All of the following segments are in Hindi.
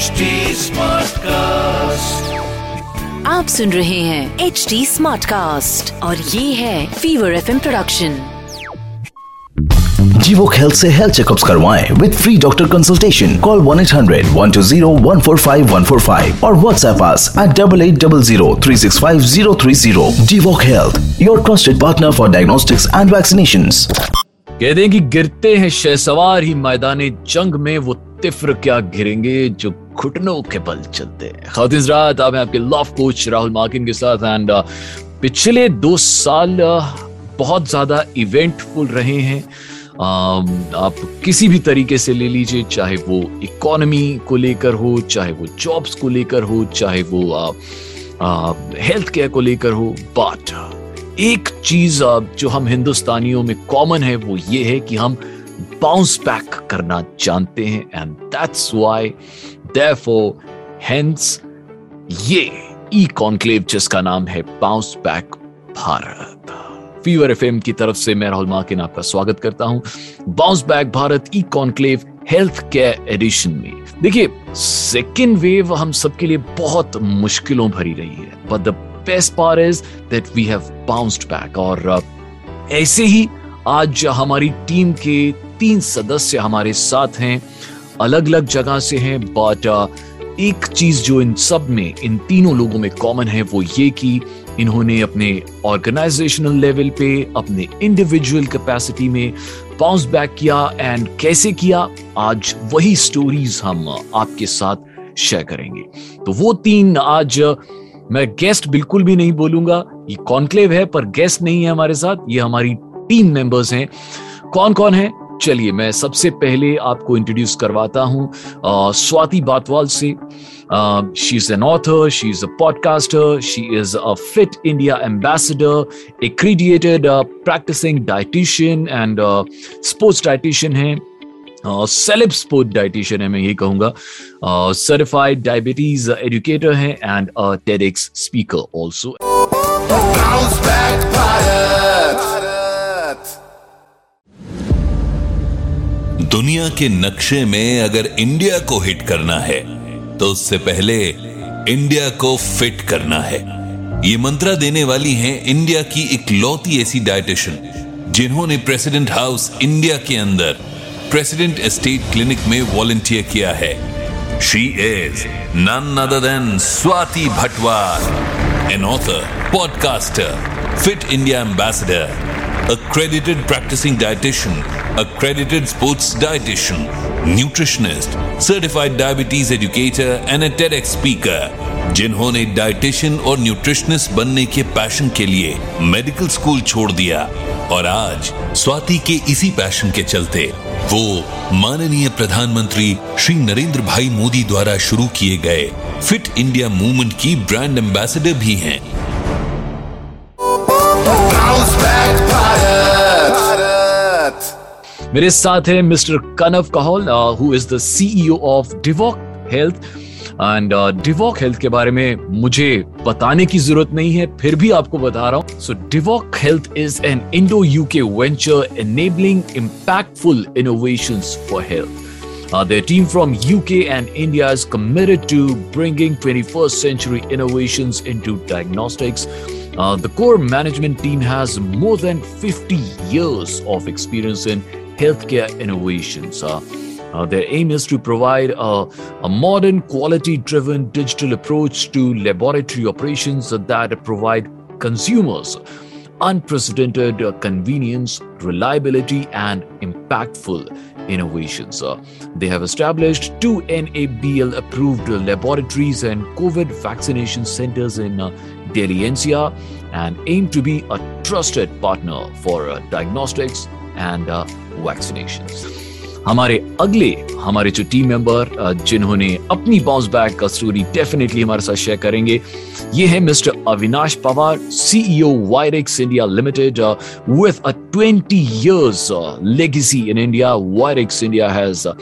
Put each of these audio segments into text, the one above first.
HD Smartcast. आप सुन रहे हैं एच डी स्मार्ट कास्ट और ये है fever F production Jeevok health से हेल्थ चेकअप्स करवाएँ with free doctor consultation call one eight hundred one two zero one four five one four five और WhatsApp us at double eight double zero three six five zero three zero Jeevok health your trusted partner for diagnostics and vaccination कहते हैं कि गिरते हैं शहसवार ही मैदान जंग में वो तिफ्र क्या गिरेंगे जो घुटनों के बल चलते हैं। रात आप आपके लॉफ कोच राहुल मार्किन के साथ एंड पिछले दो साल uh, बहुत ज़्यादा इवेंटफुल रहे हैं। Um, आप किसी भी तरीके से ले लीजिए चाहे वो इकोनॉमी को लेकर हो चाहे वो जॉब्स को लेकर हो चाहे वो हेल्थ केयर को लेकर हो। बट एक चीज़ uh, जो हम हिंदुस्तानियों में कॉमन है वो ये है कि हम बाउंस बैक करना जानते हैं and that's why therefore hence ये ई कॉन्क्लेव जिसका नाम है bounce back Bharat. Fever F की तरफ़ से मैं राहुल माकिन आपका स्वागत करता हूँ। Bounce back Bharat E conclave health care edition में। देखिए सेकेंड वेव हम सबके लिए बहुत मुश्किलों भरी रही है but the best part is that we have bounced back और ऐसे ही आज हमारी टीम के तीन सदस्य हमारे साथ हैं अलग अलग जगह से हैं बट एक चीज़ जो इन सब में, इन तीनों लोगों में कॉमन है, वो ये कि इन्होंने अपने ऑर्गेनाइजेशनल लेवल पे, अपने इंडिविजुअल कैपेसिटी में बाउंस बैक किया एंड कैसे किया, आज वही स्टोरीज हम आपके साथ शेयर करेंगे। तो वो तीन आज मैं गेस्ट बिल्कुल भी नहीं बोलूँगा, ये कॉन्क्लेव है, पर गेस्ट नहीं है हमारे साथ, ये हमारी टीम मेंबर्स हैं। कौन कौन है? चलिए, मैं सबसे पहले आपको इंट्रोड्यूस करवाता हूँ स्वाति बातवाल से। She is an author she is a podcaster she is a Fit India ambassador a accredited practising dietitian and sports dietitian है सेलेब स्पोर्ट डाइटिशियन है मैं ये कहूँगा। सर्टिफाइड डायबिटीज़ एजुकेटर है एंड टेडेक्स स्पीकर ऑल्सो दुनिया के नक्शे में अगर इंडिया को हिट करना है तो उससे पहले इंडिया को फिट करना है। ये मंत्रा देने वाली हैं इंडिया की इकलौती ऐसी डाइटिशियन जिन्होंने प्रेसिडेंट हाउस इंडिया के अंदर प्रेसिडेंट एस्टेट क्लिनिक में वॉलंटियर किया है। She is none other than Swati Bhatwar an author podcaster Fit India ambassador accredited practicing dietitian, accredited sports dietitian, nutritionist, certified diabetes educator and a TEDx speaker. जिन्होंने डाइटिशियन और न्यूट्रिशनिस्ट बनने के पैशन के लिए मेडिकल स्कूल छोड़ दिया और आज स्वाति के इसी पैशन के चलते वो माननीय प्रधानमंत्री श्री नरेंद्र भाई मोदी द्वारा शुरू किए गए फिट इंडिया मूवमेंट की ब्रांड एम्बेसडर भी हैं मेरे साथ है mister Kanav Kahol who is the CEO of Divoc health and Divoc health के बारे में मुझे बताने की ज़रूरत नहीं है फिर भी आपको बता रहा हूँ so Divoc health is an Indo UK venture enabling impactful innovations for health Uh, their team from UK and India is committed to bringing 21st century innovations into diagnostics. Uh, the core management team has more than 50 years of experience in healthcare innovations. Uh, their aim is to provide a, a modern, quality driven digital approach to laboratory operations that provide consumers unprecedented uh, convenience, reliability, and impactful innovations. Uh, they have established two NABL approved laboratories and COVID vaccination centers in uh, Delhi NCR and aim to be a trusted partner for uh, diagnostics uh, vaccinations. हमारे अगले हमारे जो टीम मेंबर जिन्होंने अपनी बाउंस बैक का स्टोरी डेफिनेटली हमारे साथ शेयर करेंगे ये है mister Avinash Pawar CEO Widex India limited with a 20 years uh, legacy in India, Wirex India has a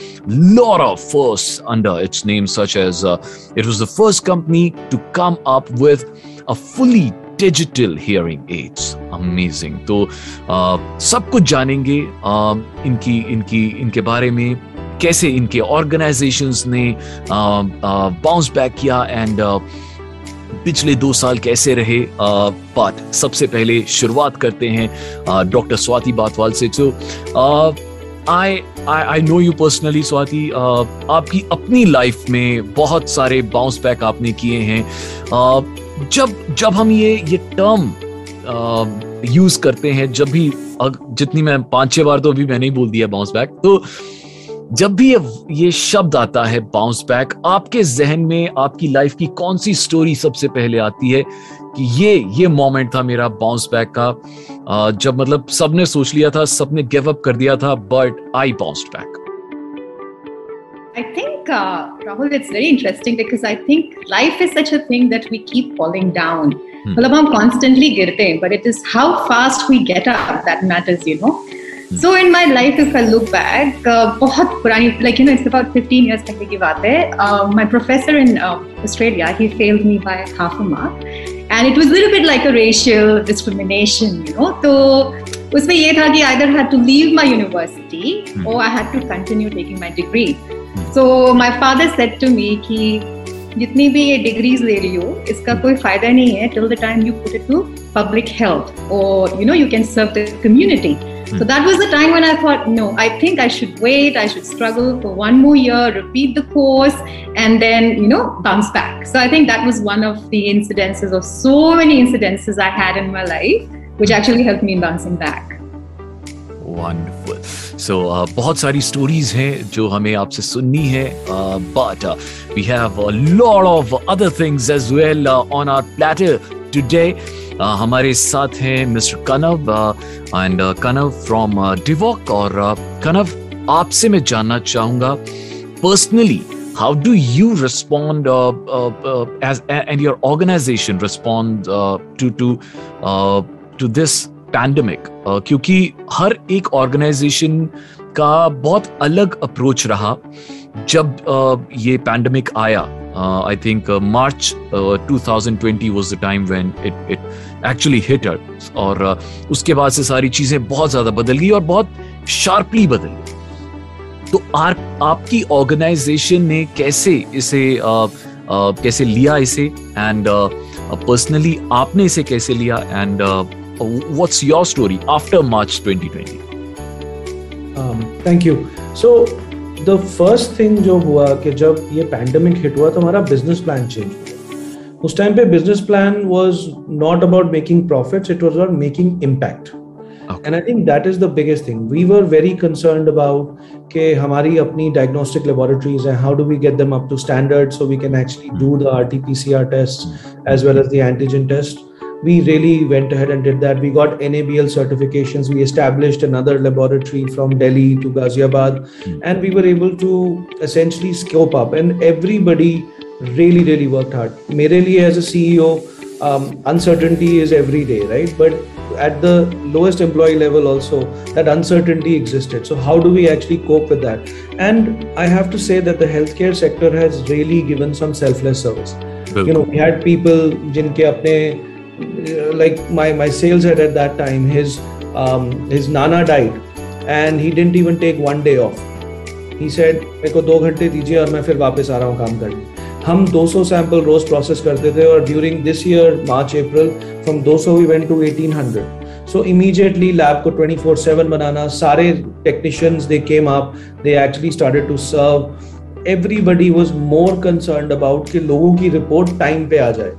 lot of firsts under its name, such as uh, it was the first company to come up with a fully digital hearing aids amazing तो आ, सब कुछ जानेंगे आ, इनकी इनकी इनके बारे में कैसे इनके ऑर्गेनाइजेशंस ने बाउंस बैक किया एंड पिछले दो साल कैसे रहे? बट सबसे पहले शुरुआत करते हैं डॉक्टर स्वाति बातवाल से। तो I I know you personally Swati आपकी अपनी लाइफ में बहुत सारे बाउंस बैक आपने किए हैं। जब जब हम ये ये टर्म यूज़ करते हैं जब भी जितनी मैं पाँच छह बार तो अभी मैंने ही बोल दिया बाउंस बैक तो जब भी ये, ये शब्द आता है बाउंस बैक आपके जहन में आपकी लाइफ की कौन सी स्टोरी सबसे पहले आती है? कि ये ये मोमेंट था मेरा बाउंस बैक का। जब मतलब सबने सोच लिया था सबने गिव अप कर दिया था but I bounced back I think, uh, Rahul, it's very interesting because I think life is such a thing that we keep falling down. Hmm. मतलब हम constantly गिरते हैं, but it is how fast we get up that matters, you know. So in my life, if I look back, uh, बहुत पुरानी like you know it's about 15 years पहले की बात है. Uh, my professor in uh, Australia he failed me by half a mark, and it was a little bit like a racial discrimination, you know. तो उसमें ये था कि either had to leave my university hmm. or I had to continue taking my degree. Hmm. So my father said to me कि जितनी भी ये डिग्रीज ले रही हो इसका कोई फायदा नहीं है till the time you put it to public health और you know you can serve the community So that was the time when I thought, no, I think I should wait. I should struggle for one more year, repeat the course, and then, you know, bounce back. So I think that was one of the incidences of so many incidences I had in my life, which actually helped me in bouncing back. Wonderful so uh, बहुत सारी स्टोरीज हैं जो हमें आपसे सुननी है but we have lot of other things as well on our platter today हमारे साथ हैं mister Kanav and Kanav from Divoc और कनव आपसे मैं जानना चाहूँगा personally how do you respond uh, uh, as and your organization respond uh, to to to this pandemic क्योंकि हर एक ऑर्गेनाइजेशन का बहुत अलग अप्रोच रहा जब ये पैंडमिक आया। I think March 2020 was the time when it it actually hit और uh, उसके बाद से सारी चीज़ें बहुत ज़्यादा बदल गई और बहुत शार्पली बदल गई। तो आर, आपकी ऑर्गेनाइजेशन ने कैसे इसे uh, uh, कैसे लिया इसे? एंड पर्सनली आपने इसे कैसे लिया? And what's your story after March 2020 thank you so the first thing जो हुआ कि जब ये पैंडमिक हिट हुआ तो हमारा बिज़नेस प्लान चेंज हुआ उस टाइम पे business plan was not about making profits it was about making impact and I think that is the biggest thing we were very concern about कि हमारी अपनी डायग्नोस्टिक लेबोरेटरीज हैं how do we get them up to standard so we can actually do the RTPCR test as well as the antigen test we really went ahead and did that. We got NABL certifications. We established another laboratory from Delhi to Ghaziabad, mm. and we were able to essentially scope up. And everybody really really worked hard mere liye as a ceo um, uncertainty is every day right but at the lowest employee level also that uncertainty existed so how do we actually cope with that and i have to say that the healthcare sector has really given some selfless service you know we had people jinke apne like my my sales head at that time his um, his nana died and he didn't even take one day off. He said मेरे को दो घंटे दीजिए और मैं फिर वापस आ रहा हूँ काम करने. हम 200 सैंपल रोज प्रोसेस करते थे और during this year March April from 200 we went to 1800 so immediately lab को 24/7 बनाना सारे technicians they came up they actually started to serve everybody was more concerned about कि लोगों की रिपोर्ट टाइम पे आ जाए।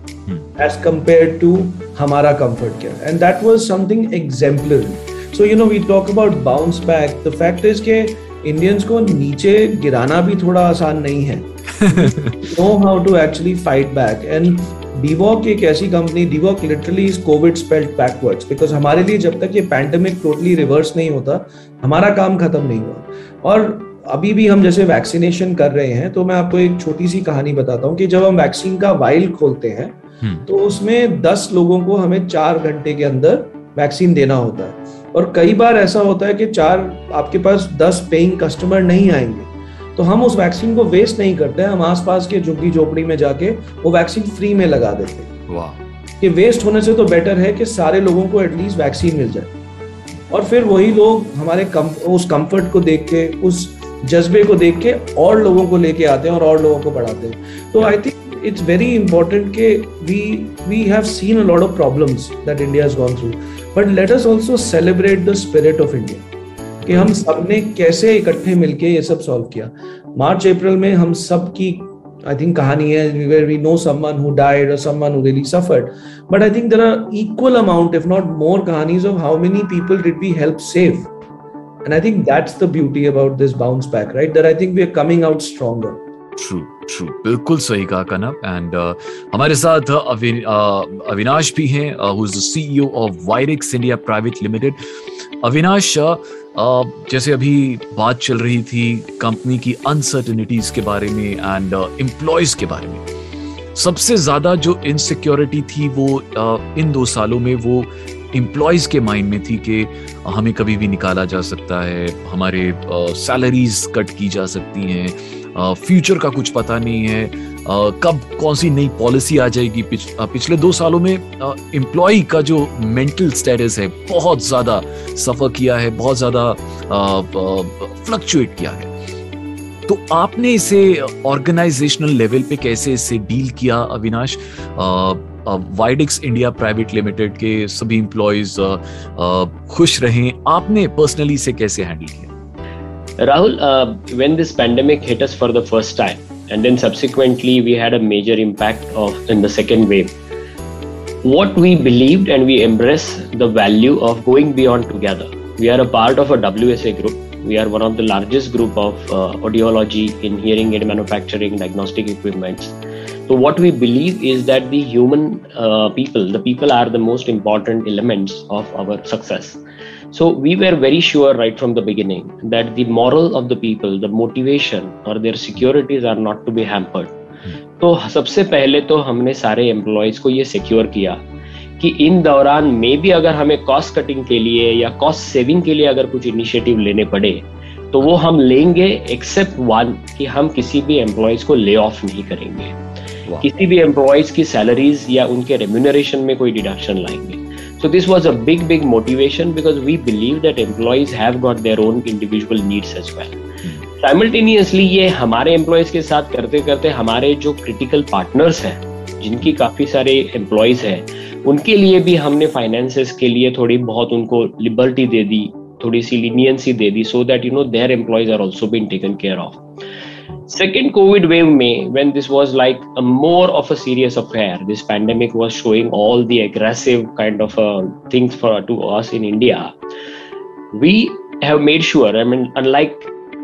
एज कंपेयर टू हमारा comfort care and that was something exemplary so you know we talk about bounce back the fact is के इंडियंस को नीचे गिराना भी थोड़ा आसान नहीं है। Know how to actually fight back. And Divoc एक ऐसी company Divoc literally is COVID spelled backwards because हमारे लिए जब तक ये पैंडेमिक टोटली रिवर्स नहीं होता हमारा काम खत्म नहीं हुआ। और अभी भी हम जैसे वैक्सीनेशन कर रहे हैं तो मैं आपको एक छोटी सी कहानी बताता हूँ कि जब हम वैक्सीन का वाइल खोलते हैं हम्म। तो उसमें दस लोगों को हमें चार घंटे के अंदर वैक्सीन देना होता है। और कई बार ऐसा होता है कि चार आपके पास दस पेइंग कस्टमर नहीं आएँगे। तो हम उस वैक्सीन को वेस्ट नहीं करते हैं। हम आसपास के झुग्गी झोपड़ी में जाके वो वैक्सीन फ्री में लगा देते हैं। कि वेस्ट होने से तो बेटर है कि सारे लोगों को एटलीस्ट वैक्सीन मिल जाए। और फिर वही लोग हमारे कम, उस कंफर्ट को देख के उस जज्बे को देख के और लोगों को लेके आते हैं और और लोगों को बढ़ाते हैं। तो I think it's very important के we we have seen a lot of problems that India has gone through but let us also celebrate the spirit of India कि हम सबने कैसे इकट्ठे मिलके ये सब सॉल्व किया मार्च अप्रैल में हम सब की I think kahani hai where we know someone who died or someone who really suffered. But I think there are equal amount, if not more, kahanis of how many people did we help save. And I think that's the beauty about this bounce back, right? That I think we are coming out stronger. True True बिल्कुल सही कहा कनब। एंड हमारे साथ अविन, अविनाश भी हैं who is the CEO of Widex India private limited Avinash जैसे अभी बात चल रही थी कंपनी की अनसर्टनिटीज के बारे में एंड एम्प्लॉयज़ के बारे में। सबसे ज़्यादा जो इनसिक्योरिटी थी वो इन दो सालों में वो एम्प्लॉयज़ के माइंड में थी कि हमें कभी भी निकाला जा सकता है हमारे सैलरीज कट की जा सकती हैं। फ्यूचर का कुछ पता नहीं है। कब कौन सी नई पॉलिसी आ जाएगी? पिछ, पिछले दो सालों में एम्प्लॉय का जो मेंटल स्टेटस है बहुत ज़्यादा सफ़र किया है बहुत ज़्यादा फ्लक्चुएट किया है। तो आपने इसे ऑर्गेनाइजेशनल लेवल पे कैसे इसे डील किया Avinash? Widex India private limited के सभी एम्प्लॉयज़ खुश रहें। आपने पर्सनली इसे कैसे हैंडल किया? Rahul, uh, when this pandemic hit us for the first time, and then subsequently we had a major impact of in the second wave, what we believed and we embrace the value of going beyond together. We are a part of a WSA group. We are one of the largest group of uh, audiology in hearing aid manufacturing, diagnostic equipments. So what we believe is that the human uh, people, the people are the most important elements of our success So we were very sure right from the beginning that the moral of the people, the motivation or their securities are not to be hampered. तो सबसे पहले तो हमने सारे एम्प्लॉयज़ को ये सिक्योर किया कि इन दौरान में भी अगर हमें कॉस्ट कटिंग के लिए या कॉस्ट सेविंग के लिए अगर कुछ इनिशिएटिव लेने पड़े तो वो हम लेंगे एक्सेप्ट वन कि हम किसी भी एम्प्लॉयज़ को ले ऑफ़ नहीं करेंगे। किसी भी एम्प्लॉयज़ की सैलरीज या उनके रेम्यूनरेशन में कोई डिडक्शन लाएँगे। So this was a big, big motivation because we believe that employees have got their own individual needs as well. Simultaneously ये हमारे एम्प्लॉयज़ के साथ करते करते हमारे जो क्रिटिकल पार्टनर्स हैं जिनकी काफ़ी सारे एम्प्लॉयज़ हैं उनके लिए भी हमने फाइनेंसेस के लिए थोड़ी बहुत उनको लिबर्टी दे दी थोड़ी सी लीनियंसी दे दी so that you know their employees are also been taken care of second covid wave may when this was like a more of a serious affair this pandemic was showing all the aggressive kind of uh, things for to us in india we have made sure i mean unlike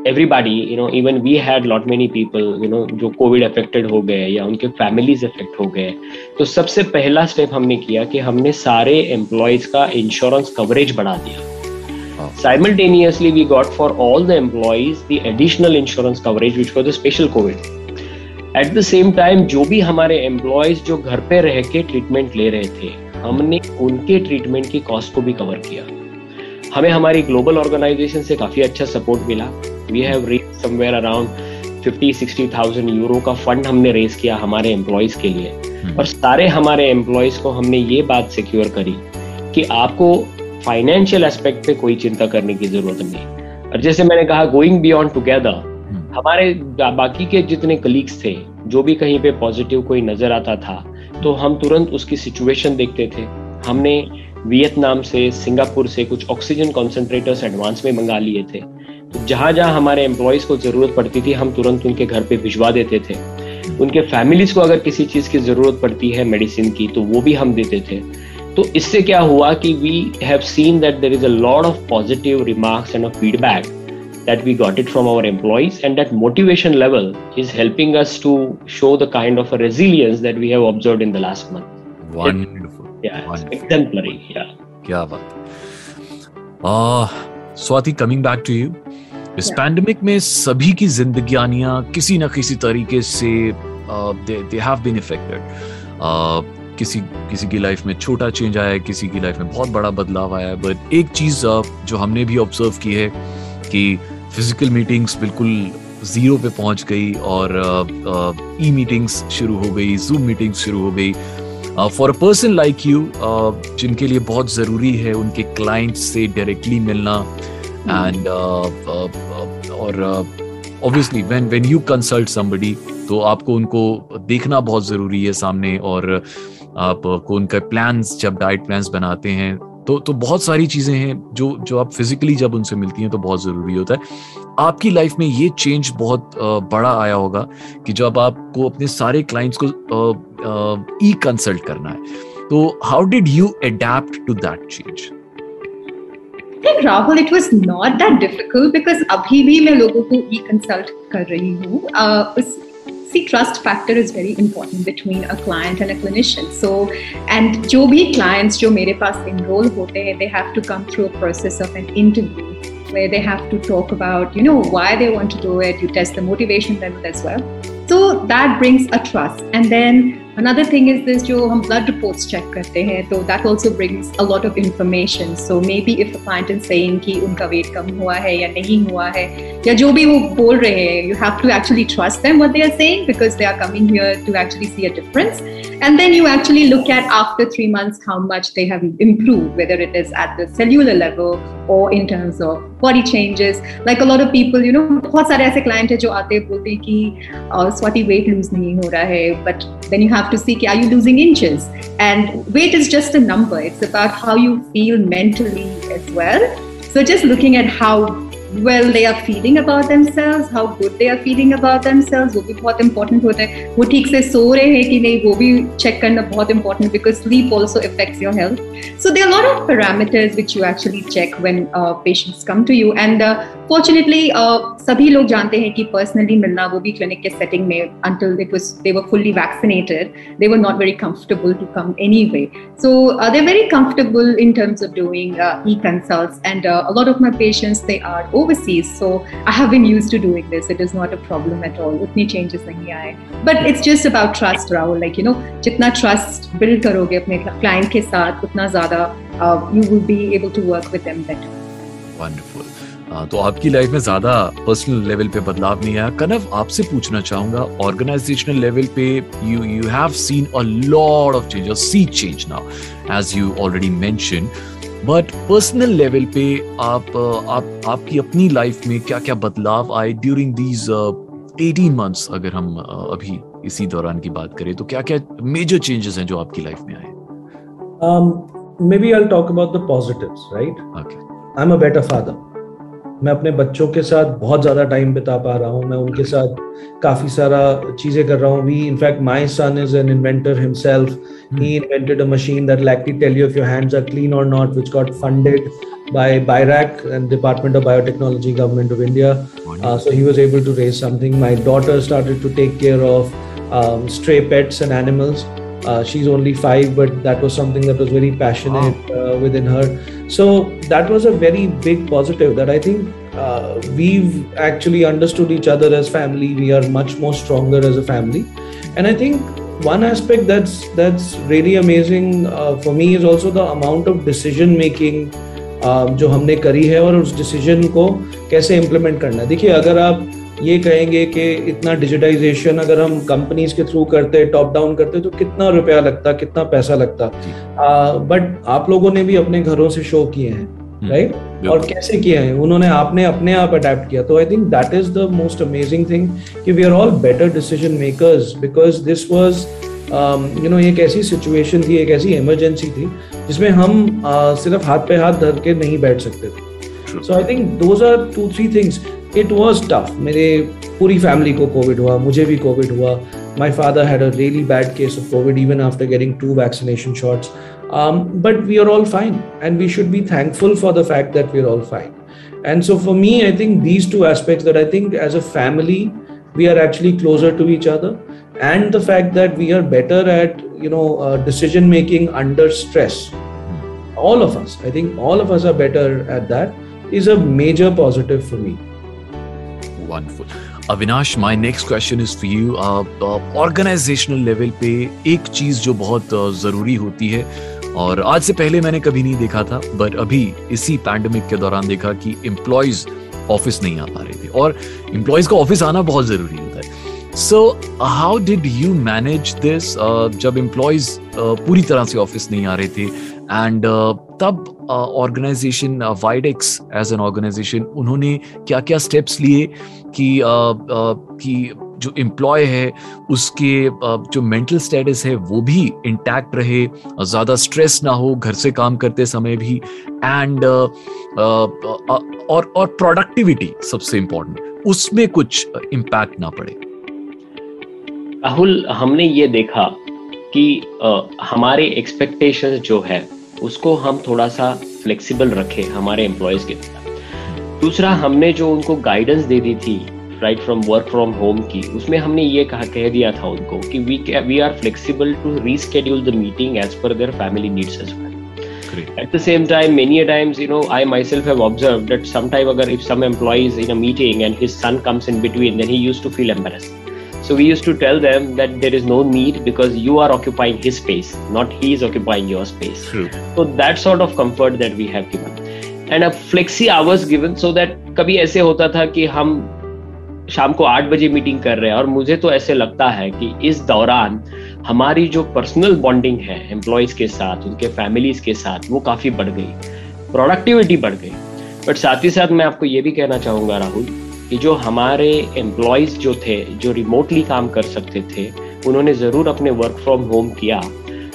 everybody you know even we had lot many people you know जो कोविड अफेक्टेड हो गए या उनके फैमिलीज़ अफेक्ट हो गए तो सबसे पहला स्टेप हमने किया कि हमने सारे एम्प्लॉयज़ का इंश्योरेंस कवरेज बढ़ा दिया Simultaneously, we got for all the employees the additional insurance coverage, which was the special COVID. At the same time जो भी हमारे एम्प्लॉयज़ जो घर पे रह के ट्रीटमेंट ले रहे थे हमने उनके ट्रीटमेंट की कॉस्ट को भी कवर किया हमें हमारी ग्लोबल ऑर्गेनाइजेशन से काफ़ी अच्छा सपोर्ट मिला we have reach somewhere around fifty sixty thousand euro का फंड हमने रेज किया हमारे एम्प्लॉयज़ के लिए hmm. और सारे हमारे एम्प्लॉयज़ को हमने ये बात सिक्योर करी कि आपको फाइनेंशियल एस्पेक्ट पे कोई चिंता करने की ज़रूरत नहीं और जैसे मैंने कहा गोइंग बियॉन्ड टुगेदर हमारे बाकी के जितने कलीग्स थे जो भी कहीं पे पॉजिटिव कोई नज़र आता था तो हम तुरंत उसकी सिचुएशन देखते थे। हमने वियतनाम से सिंगापुर से कुछ ऑक्सीजन कॉन्सेंट्रेटर्स एडवांस में मंगा लिए थे। तो जहाँ जहाँ हमारे एम्प्लॉयज़ को ज़रूरत पड़ती थी हम तुरंत उनके घर पे भिजवा देते थे। उनके फैमिलीज़ को अगर किसी चीज़ की ज़रूरत पड़ती है मेडिसिन की तो वो भी हम देते थे। तो इससे क्या हुआ कि we have seen that there is a lot of positive remarks and feedback that we got it from our employees and that motivation level is helping us to show the kind of resilience that we have observe in the last month क्या बात Swati coming back to you इस पैंडमिक में सभी किसी न किसी तरीके से किसी किसी की लाइफ में छोटा चेंज आया है किसी की लाइफ में बहुत बड़ा बदलाव आया है बट एक चीज़ जो हमने भी ऑब्ज़र्व की है कि फ़िज़िकल मीटिंग्स बिल्कुल ज़ीरो पे पहुँच गई और ई मीटिंग्स शुरू हो गई जूम मीटिंग्स शुरू हो गई। For a person like you जिनके लिए बहुत ज़रूरी है उनके क्लाइंट से डायरेक्टली मिलना एंड uh, uh, और obviously when when you consult somebody तो आपको उनको देखना बहुत ज़रूरी है सामने और आपको उनका प्लान्स जब डाइट प्लान्स बनाते हैं तो तो बहुत सारी चीज़ें हैं जो जो आप फिजिकली जब उनसे मिलती हैं तो बहुत ज़रूरी होता है। आपकी लाइफ में ये चेंज बहुत बड़ा आया होगा कि जब आपको अपने सारे क्लाइंट्स को ई कंसल्ट करना है। तो how did you adapt to that change Rahul, it was not that difficult because अभी भी मैं लोगों को ई कंसल्ट कर रही हूँ। uh, see trust factor is very important between a client and a clinician. So and jo bhi clients jo mere paas enroll hote they have to come through a process of an interview where they have to talk about you know why they want to do it. You test the motivation level as well. So that brings a trust. And then Another thing is this जो हम blood reports check करते हैं तो that also brings a lot of information. So maybe if a client is saying कि उनका weight कम हुआ है या नहीं हुआ है या जो भी वो बोल रहे हैं you have to actually trust them what they are saying because they are coming here to actually see a difference. And then you actually look at after three months how much they have improved, whether it is at the cellular level or in terms of body changes. Like a lot of people, you know, बहुत सारे ऐसे client हैं जो आते बोलते हैं कि स्वाति weight lose नहीं हो रहा है, but then you have to see are you losing inches? And weight is just a number. It's about how you feel mentally as well. So just looking at how well they are feeling about themselves how good they are feeling about themselves वो भी बहुत important होता है वो ठीक से सो रहे हैं कि नहीं वो भी check करना बहुत important because sleep also affects your health so there are a lot of parameters which you actually check when uh, patients come to you and uh, fortunately uh, सभी लोग जानते हैं कि personally मिलना वो भी clinic के setting में until it was they were fully vaccinated they were not very comfortable to come anyway so uh, they're very comfortable in terms of doing uh, e-consults and uh, a lot of my patients they are overseas. So I have been used to doing this. It is not a problem at all. Utni changes nahi aaye. But it's just about trust, Rahul. Like, you know, jitna trust build karoge apne client ke saath, utna zyada uh, you will be able to work with them better. Wonderful. तो आपकी लाइफ में ज़्यादा पर्सनल लेवल पे बदलाव नहीं आया कनव आपसे पूछना चाहूँगा ऑर्गेनाइजेशनल लेवल पे you you have seen a lot of change sea change now as you already mention but personal level पे आप आप आपकी अपनी लाइफ में क्या क्या बदलाव आए ड्यूरिंग दीज एटीन मंथ्स अगर हम uh, अभी इसी दौरान की बात करें तो क्या क्या मेजर चेंजेस हैं जो आपकी लाइफ में आए? Maybe I talk about the positives right I am a better father मैं अपने बच्चों के साथ बहुत ज़्यादा टाइम बिता पा रहा हूँ। मैं उनके साथ काफ़ी सारा चीज़ें कर रहा हूँ। We in fact my son is an inventor himself Mm. He hmm. invented a machine that will actually tell you if your hands are clean or not, which got funded by BIRAC and Department of Biotechnology, Government of India. Uh, so he was able to raise something. My daughter started to take care of um, stray pets and animals. Uh, she's only five, but that was something that was very passionate wow. uh, within her. So that was a very big positive that I think uh, we've actually understood each other as family. We are much more stronger as a family. And I think one aspect that's that's really amazing uh, for me is also the amount of decision making uh, जो हमने करी है और उस डिसीज़न को कैसे इम्प्लीमेंट करना है। देखिए अगर आप ये कहेंगे कि इतना डिजिटाइजेशन अगर हम कंपनीज़ के थ्रू करते टॉप डाउन करते तो कितना रुपया लगता कितना पैसा लगता? बट uh, आप लोगों ने भी अपने घरों से शो किए हैं। राइट हम्म, और कैसे किया है? उन्होंने आपने अपने आप अडेप्ट किया। तो I think that is the most amazing thing कि we are all better decision makers because this was you know एक ऐसी सिचुएशन थी एक ऐसी इमरजेंसी थी जिसमें हम uh, सिर्फ़ हाथ पे हाथ धर के नहीं बैठ सकते थे। So I think those are two three things it was tough मेरे पूरी फैमिली को कोविड हुआ मुझे भी कोविड हुआ। My father had a really bad case of COVID even after getting two vaccination shots But we are all fine and we should be thankful for the fact that we are all fine And so for me, I think these two aspects that I think as a family, we are actually closer to each other. And the fact that we are better at, you know, uh, decision making under stress. All of us, I think all of us are better at that is a major positive for me. Wonderful Avinash my next question is for you organizational level पे एक चीज जो बहुत uh, जरूरी होती है और आज से पहले मैंने कभी नहीं देखा था बट अभी इसी पैंडमिक के दौरान देखा कि एम्प्लॉयज़ ऑफ़िस नहीं आ पा रहे थे और एम्प्लॉयज़ का ऑफ़िस आना बहुत ज़रूरी होता है। So how did you manage this जब एम्प्लॉयज़ uh, पूरी तरह से ऑफ़िस नहीं आ रहे थे? एंड uh, तब organisation Widex as an organisation उन्होंने क्या क्या स्टेप्स लिए कि कि जो एम्प्लॉय है उसके जो मेंटल स्टेटस है वो भी इंटैक्ट रहे ज़्यादा स्ट्रेस ना हो घर से काम करते समय भी एंड और और प्रोडक्टिविटी सबसे इम्पोर्टेंट उसमें कुछ इम्पैक्ट ना पड़े। राहुल हमने ये देखा कि आ, हमारे एक्सपेक्टेशंस जो है उसको हम थोड़ा सा फ्लेक्सिबल रखें हमारे एम्प्लॉयज़ के दूसरा हमने जो उनको गाइडेंस दे दी थी right from work from home की उसमें हमने ये कहा कह दिया था उनको कि we we are flexible to reschedule the meeting as per their family needs as well at the same time many times you know I myself have observe that some time अगर if some employee is in a meeting and his son comes in between then he use to feel embarrassed So we used to tell them that there is no need because you are occupying his space, not he is occupying your space. True. So that sort of comfort that we have given. And a flexi hours given so that कभी ऐसे होता था कि हम शाम को आठ बजे मीटिंग कर रहे हैं और मुझे तो ऐसे लगता है कि इस दौरान हमारी जो पर्सनल बॉन्डिंग है एम्प्लॉयज़ के साथ उनके फैमिलीज़ के साथ वो काफ़ी बढ़ गई प्रोडक्टिविटी बढ़ गई बट साथ ही साथ मैं आपको ये भी कहना चाहूँगा राहुल कि जो हमारे एम्प्लॉयज़ जो थे, जो रिमोटली काम कर सकते थे, उन्होंने ज़रूर अपने वर्क फ्रॉम होम किया।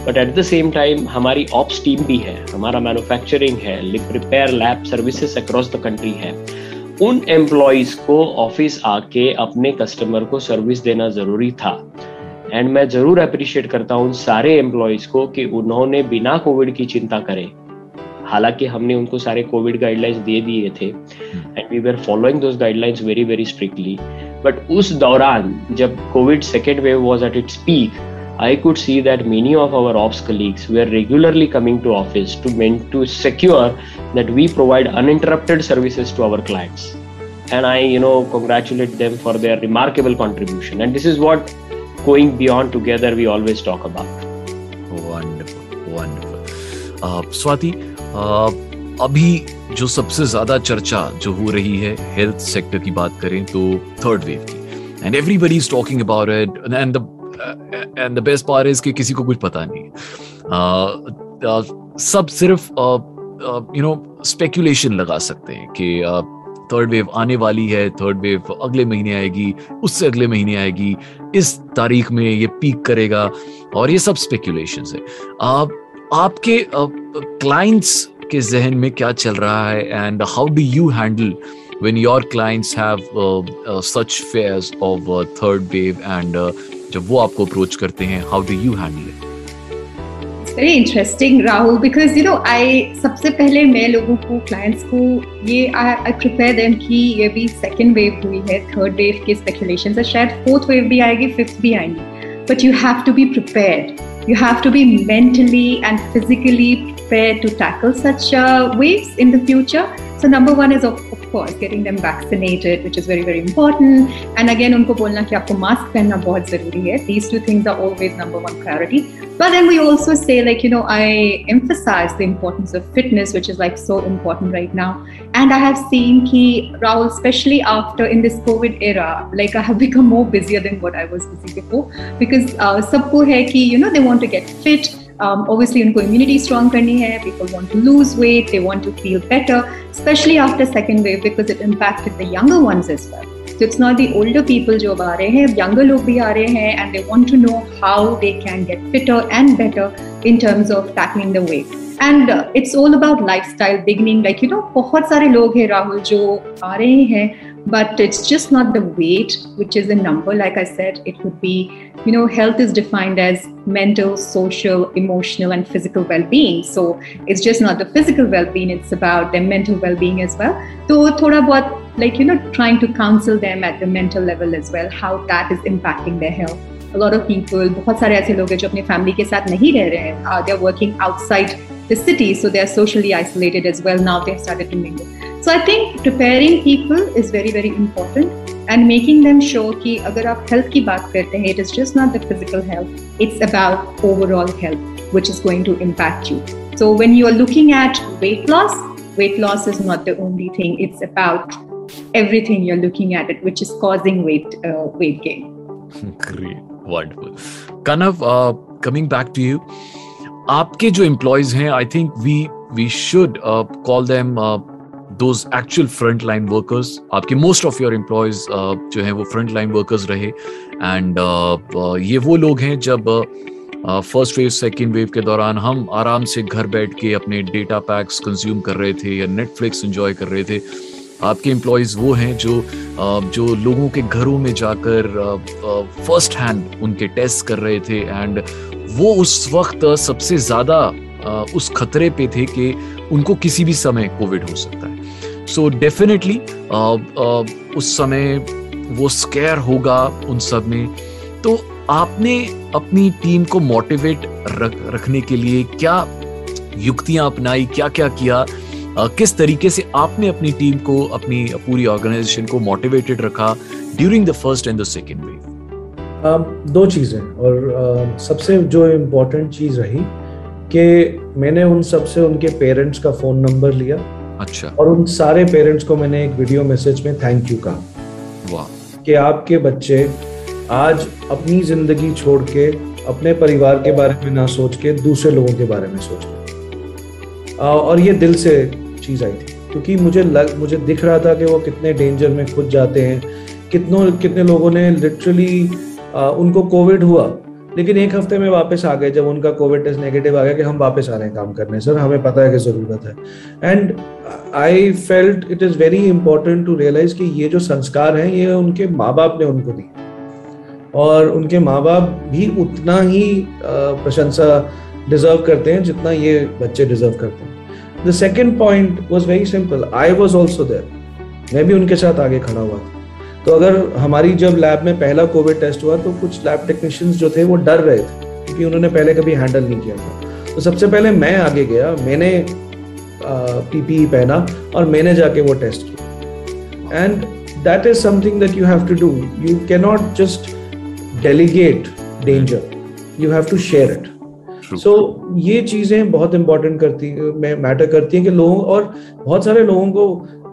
But at the same time हमारी ऑप्स टीम भी है, हमारा मैन्युफैक्चरिंग है repair lab services across the country है। उन एम्प्लॉयज़ को ऑफ़िस आके अपने कस्टमर को सर्विस देना ज़रूरी था। एंड मैं ज़रूर अप्रिशिएट करता हूँ उन सारे एम्प्लॉयज़ को कि उन्होंने बिना कोविड की चिंता करे। हालाँकि हमने उनको सारे कोविड गाइडलाइंस दे दिए थे and we were following those guidelines very very strictly but उस दौरान जब COVID second wave was at its peak I could see that many of our ops colleagues we are regularly coming to office to man to secure that we provide uninterrupted services to our clients and I you know congratulate them for their remarkable contribution and this is what going beyond together we always talk about Swati uh, अभी जो सबसे ज़्यादा चर्चा जो हो रही है हेल्थ सेक्टर की बात करें तो थर्ड वेव की and everybody is talking about it and and the best part is कि किसी को कुछ पता नहीं uh, uh, सब सिर्फ़ यू नो स्पेकुलेशन लगा सकते हैं कि थर्ड uh, वेव आने वाली है थर्ड वेव अगले महीने आएगी उससे अगले महीने आएगी इस तारीख में ये पीक करेगा और ये सब स्पेकुलेशन है। uh, आपके क्लाइंट्स के जहन में क्या चल रहा है? And how do you handle uh, uh, such fears of uh, third wave and uh, जब वो आपको अप्रोच करते हैं how do you handle it? Very interesting Rahul because you know I सबसे पहले मैं लोगों को क्लाइंट्स को ये आई प्रिपेयर देम कि ये भी सेकेंड वेव हुई है थर्ड वेव के स्पेकुलेशन शायद फोर्थ वेव भी आएगी फिफ्थ भी आएँगी। But you have to be prepared you have to be mentally and physically prepared to tackle such uh, waves in the future. So number one is of, of course getting them vaccinated, which is very very important. And again, उनको बोलना कि आपको मास्क पहनना बहुत जरूरी है. These two things are always number one priority. But then we also say like you know I emphasize the importance of fitness, which is like so important right now. And I have seen कि Rahul, especially after in this COVID era, like I have become more busier than what I was busy before because uh, सबको है कि you know they want to get fit. Um, obviously उनको immunity strong करनी है people want to lose weight they want to feel better especially after second wave because it impacted the younger ones as well so it's not the older people जो अब आ रहे हैं younger लोग भी आ रहे हैं and they want to know how they can get fitter and better in terms of tackling the weight and uh, it's all about lifestyle beginning like you know बहुत सारे लोग हैं राहुल जो आ रहे हैं but it's just not the weight which is a number like i said it would be you know health is defined as mental social emotional and physical well-being so it's just not the physical well-being it's about their mental well-being as well so thoda bahut like you know trying to counsel them at the mental level as well how that is impacting their health a lot of people बहुत सारे ऐसे लोग हैं जो अपनी फैमिली के साथ नहीं रह रहे हैं they are working outside the city so they are socially isolated as well now they started to mingle so I think preparing people is very very important and making them sure कि अगर आप हेल्थ की बात करते हैं it is just not the physical health it's about overall health which is going to impact you so when you are looking at weight loss weight loss is not the only thing it's about everything you're looking at it which is causing weight uh, weight gain great wonderful kanav uh, coming back to you आपके जो एम्प्लॉयज़ हैं I think we we should call them those actual front line workers आपके मोस्ट ऑफ़ योर एम्प्लॉयज़ जो हैं वो फ्रंट लाइन वर्कर्स रहे. एंड uh, uh, ये वो लोग हैं जब फ़र्स्ट वेव सेकेंड वेव के दौरान हम आराम से घर बैठ के अपने डेटा पैक्स कंज्यूम कर रहे थे या नेटफ्लिक्स इंजॉय कर रहे थे। आपके एम्प्लॉयज़ वो हैं जो uh, जो लोगों के घरों में जाकर फ़र्स्ट uh, हैंड uh, उनके टेस्ट कर रहे थे। एंड वो उस वक्त सबसे ज़्यादा उस खतरे पे थे कि उनको किसी भी समय कोविड हो सकता है। सो so डेफिनेटली उस समय वो स्केयर होगा उन सब में। तो आपने अपनी टीम को मोटिवेट रख, रखने के लिए क्या युक्तियाँ अपनाई क्या क्या? किया आ, किस तरीके से आपने अपनी टीम को अपनी पूरी ऑर्गेनाइजेशन को मोटिवेटेड रखा during the first and the second wave दो चीज़ें और सबसे जो इम्पोर्टेंट चीज़ रही कि मैंने उन सबसे उनके पेरेंट्स का फ़ोन नंबर लिया। अच्छा। और उन सारे पेरेंट्स को मैंने एक वीडियो मैसेज में थैंक यू कहा। वाह। कि आपके बच्चे आज अपनी ज़िंदगी छोड़ के अपने परिवार के बारे में ना सोच के दूसरे लोगों के बारे में सोच रहे और ये दिल से चीज़ आई थी। क्योंकि मुझे लग मुझे दिख रहा था कि वो कितने डेंजर में खुद जाते हैं। कितनों कितने लोगों ने लिटरली उनको कोविड हुआ। लेकिन एक हफ़्ते में वापस आ गए, जब उनका कोविड टेस्ट नेगेटिव आ गया कि हम वापस आ रहे हैं काम करने। सर, हमें पता है कि ज़रूरत है। And I felt it is very important to realise कि ये जो संस्कार हैं, ये उनके माँ बाप ने उनको दिए। और उनके माँ बाप भी उतना ही प्रशंसा डिजर्व करते हैं जितना ये बच्चे डिजर्व करते हैं। The second point was very simple I was also there मैं भी उनके साथ आगे खड़ा हुआ था। तो अगर हमारी जब लैब में पहला कोविड टेस्ट हुआ तो कुछ लैब टेक्नीशियंस जो थे वो डर रहे थे क्योंकि उन्होंने पहले कभी हैंडल नहीं किया था। तो सबसे पहले मैं आगे गया मैंने पीपीई पहना और मैंने जाके वो टेस्ट किया। And that is something that you have to do you cannot just delegate danger you have to share it so ये चीज़ें बहुत इंपॉर्टेंट करती मैटर करती हैं कि लोगों और बहुत सारे लोगों को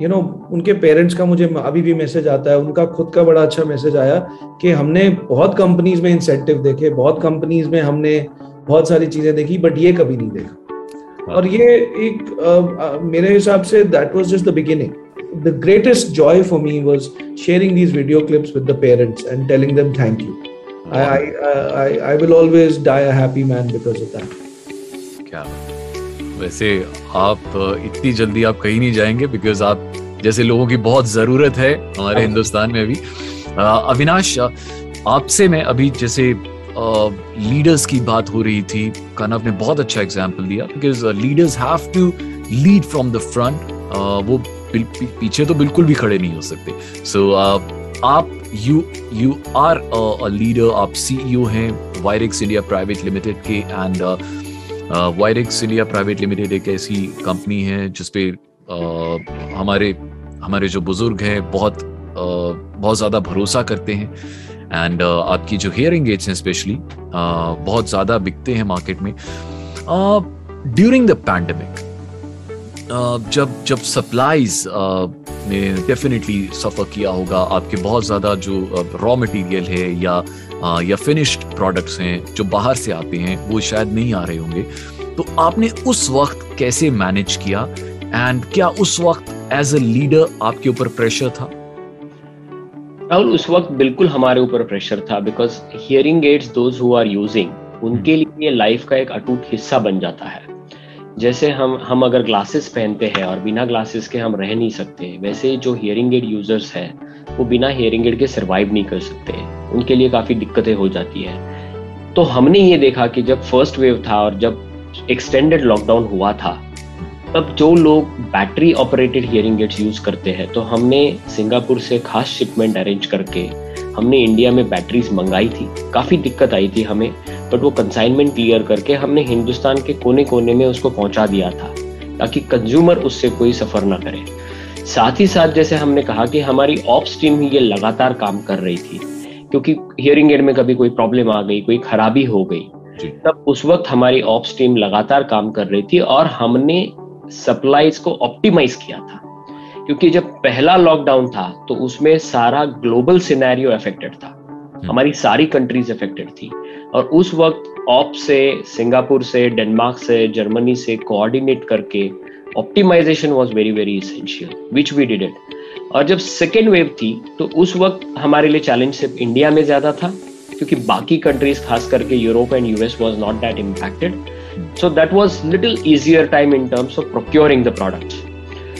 यू नो उनके पेरेंट्स का मुझे अभी भी मैसेज आता है उनका खुद का बड़ा अच्छा मैसेज आया कि हमने बहुत कंपनीज़ में इंसेंटिव देखे बहुत कंपनीज़ में हमने बहुत सारी चीज़ें देखी बट ये कभी नहीं देखा। और ये एक uh, मेरे हिसाब से that was just the beginning the greatest joy for me was sharing these video clips with the parents and telling them thank you I, I, I, I will always die a happy man because of that. क्या वैसे आप इतनी जल्दी आप कहीं नहीं जाएँगे बिकॉज़ आप जैसे लोगों की बहुत ज़रूरत है हमारे हाँ। हिंदुस्तान में अभी अविनाश आपसे मैं अभी जैसे लीडर्स की बात हो रही थी कनव ने बहुत अच्छा एग्ज़ाम्पल दिया because leaders have to lead from the front वो पीछे तो बिल्कुल भी खड़े नहीं हो सकते सो so, uh, आप you you are a leader आप सीईओ e हैं वायरिक्स इंडिया प्राइवेट लिमिटेड के एंड वायरिक्स इंडिया प्राइवेट लिमिटेड एक ऐसी कंपनी है जिसपे uh, हमारे हमारे जो बुज़ुर्ग हैं, बहुत बहुत ज़्यादा भरोसा करते हैं। एंड आपकी जो हेयरिंग एड्स हैं स्पेशली बहुत ज़्यादा बिकते हैं मार्केट में। ड्यूरिंग द पैंडमिक जब जब सप्लाईज ने डेफिनेटली सफ़र किया होगा, आपके बहुत ज़्यादा जो रॉ मटेरियल है या या फिनिश्ड प्रोडक्ट्स हैं जो बाहर से आते हैं, वो शायद नहीं आ रहे होंगे। तो आपने उस वक्त कैसे मैनेज किया? एंड क्या उस वक्त एज अ लीडर आपके ऊपर प्रेशर था? राहुल उस वक्त बिल्कुल हमारे ऊपर प्रेशर था because hearing aids those who are using उनके हम्म। लिए लाइफ का एक अटूट हिस्सा बन जाता है। जैसे हम हम अगर ग्लासेस पहनते हैं और बिना ग्लासेस के हम रह नहीं सकते वैसे जो हियरिंग एड यूज़र्स हैं वो बिना हियरिंग एड के सर्वाइव नहीं कर सकते। उनके लिए काफ़ी दिक्कतें हो जाती है। तो हमने ये देखा कि जब फ़र्स्ट वेव था और जब एक्सटेंडेड लॉकडाउन हुआ था तब जो लोग battery operated hearing aids use करते हैं तो हमने सिंगापुर से खास शिपमेंट अरेंज करके हमने इंडिया में बैटरीज मंगाई थी। काफ़ी दिक्कत आई थी हमें बट वो कंसाइनमेंट क्लियर करके हमने हिंदुस्तान के कोने कोने में उसको पहुँचा दिया था ताकि कंज्यूमर उससे कोई सफ़र ना करे। साथ ही साथ जैसे हमने कहा कि हमारी ऑप्स टीम ये लगातार काम कर रही थी क्योंकि हियरिंग एड में कभी कोई प्रॉब्लम आ गई कोई खराबी हो गई तब उस वक्त हमारी ऑप्स टीम लगातार काम कर रही थी और हमने सप्लाईज को ऑप्टिमाइज किया था। क्योंकि जब पहला लॉकडाउन था तो उसमें सारा ग्लोबल सिनेरियो अफेक्टेड था। हम्म। हमारी सारी कंट्रीज़ अफेक्टेड थी। और उस वक्त ऑप से सिंगापुर से डेनमार्क से जर्मनी से कोऑर्डिनेट करके optimization was very very essential which we did it और जब सेकेंड वेव थी तो उस वक्त हमारे लिए चैलेंज सिर्फ़ इंडिया में ज़्यादा था क्योंकि बाकी कंट्रीज़ खास करके Europe and US was not that impacted so that was little easier time in terms of procuring the products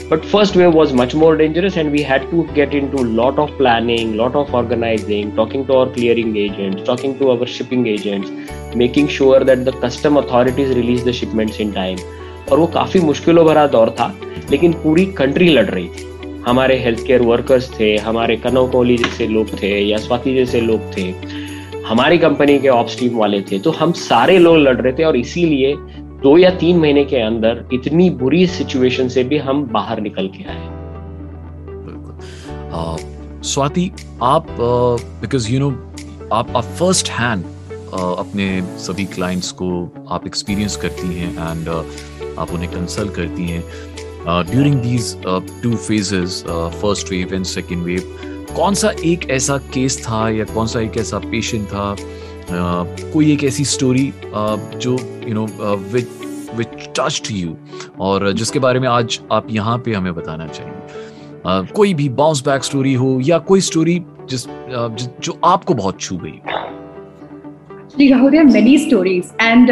but first wave was much more dangerous and we had to get into a lot of planning lot of organizing talking to our clearing agents talking to our shipping agents making sure that the custom authorities release the shipments in time और वो काफी मुश्किलों भरा दौर था लेकिन पूरी कंट्री लड़ रही थी हमारे हेल्थ केयर वर्कर्स थे हमारे कनव कोहली जैसे लोग थे या स्वाति जैसे लोग थे हमारी कंपनी के ऑप्स टीम वाले थे तो हम सारे लोग लड़ रहे थे और इसीलिए दो या तीन महीने के अंदर इतनी बुरी सिचुएशन से भी हम बाहर निकल के आए। स्वाति, आप बिकॉज़ यू नो आप आप फ़र्स्ट हैंड अपने सभी क्लाइंट्स को आप एक्सपीरियंस करती हैं एंड आप उन्हें कंसल्ट करती हैं। During these two phases first wave and second wave कौन सा एक ऐसा केस था या कौन सा एक ऐसा पेशेंट था uh, कोई एक ऐसी स्टोरी uh, जो you know which which touched you और जिसके बारे में आज आप यहाँ पे हमें बताना चाहिए uh, कोई भी बाउंस बैक स्टोरी हो या कोई स्टोरी जिस uh, जो आपको बहुत छू गई राहुल मेनी स्टोरीज एंड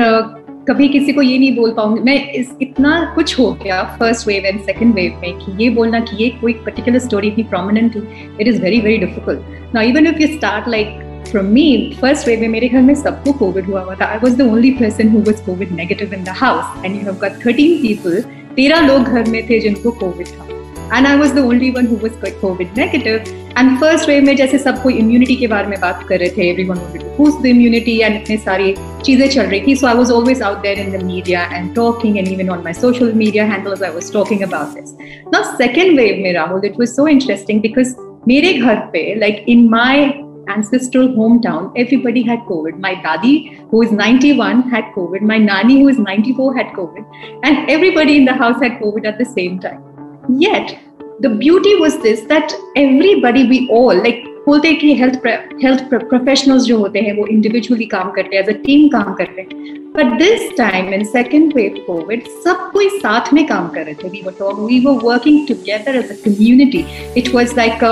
कभी किसी को ये नहीं बोल पाऊँगी। मैं इस, इतना कुछ हो गया first wave and second wave में कि ये बोलना कि ये कोई पर्टिकुलर स्टोरी इतनी प्रोमिनेंट थी it is very very difficult now even if you start like from me first wave में मेरे घर में सबको कोविड हुआ हुआ था। I was the only person who was covid negative in the house and you have got 13 people तेरह लोग घर में थे जिनको कोविड था। And I was the only one who was covid negative and first wave में जैसे सब कोई इम्यूनिटी के बारे में बात कर रहे थे every one boost the immunity and इतने सारी चीजें चल रही थी so I was always out there in the media and talking and even on my social media handles I was talking about this now second wave में Rahul it was so interesting because मेरे घर पे like in my ancestral hometown, everybody had COVID. My dadi, who is 91, had COVID. My nani, who is 94, had COVID. And everybody in the house had COVID at the same time. Yet, the beauty was this that everybody, we all, like बोलते हैं कि हेल्थ हेल्थ प्रोफेशनल्स जो होते हैं, वो इंडिविजुअली काम करते हैं एज अ टीम काम करते हैं. But this time in second wave covid सब कोई साथ में काम कर रहे थे. We were we were working together as a community it was like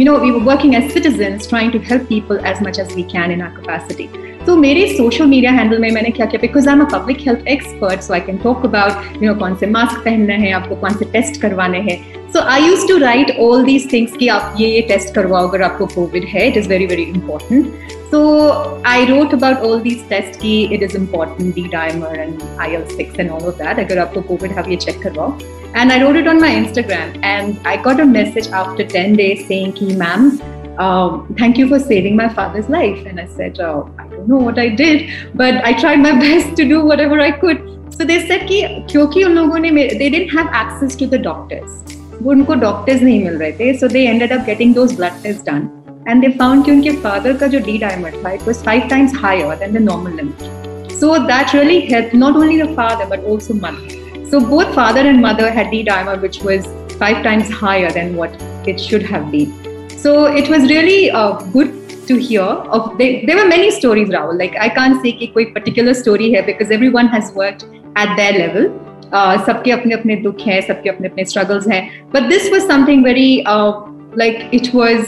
you know we were working as citizens trying to help people as much as we can in our capacity तो मेरे सोशल मीडिया हैंडल में मैंने क्या किया? Because I am a public health expert so I can talk about you know कौन से मास्क पहनना है, आपको कौन से टेस्ट करवाने हैं. So I use to write all these things कि आप ये ये टेस्ट करवाओ अगर आपको कोविड है it is very very important So I wrote about all these tests ki it is important, D-dimer and IL-6 and all of that. अगर आपको COVID है ये check करवाओ. And I wrote it on my Instagram and I got a message after 10 days saying ki ma'am, um, thank you for saving my father's life. And I said, oh, I don't know what I did, but I tried my best to do whatever I could. So they said कि क्योंकि उन लोगों ने they didn't have access to the doctors. उनको डॉक्टर्स नहीं मिल रहे थे so they ended up getting those blood test done and they found कि उनके फादर का जो डी डायमर था it was five times higher than the normal limit so that really help not only the father but also mother so both father and mother had D dimer which was times higher than what it should have been. So it was really uh, good to hear of there were many stories Rahul like I can't say कि कोई particular story है because everyone has worked at their level सबके अपने अपने दुख हैं सबके अपने अपने स्ट्रगल्स हैं but this was something very like it was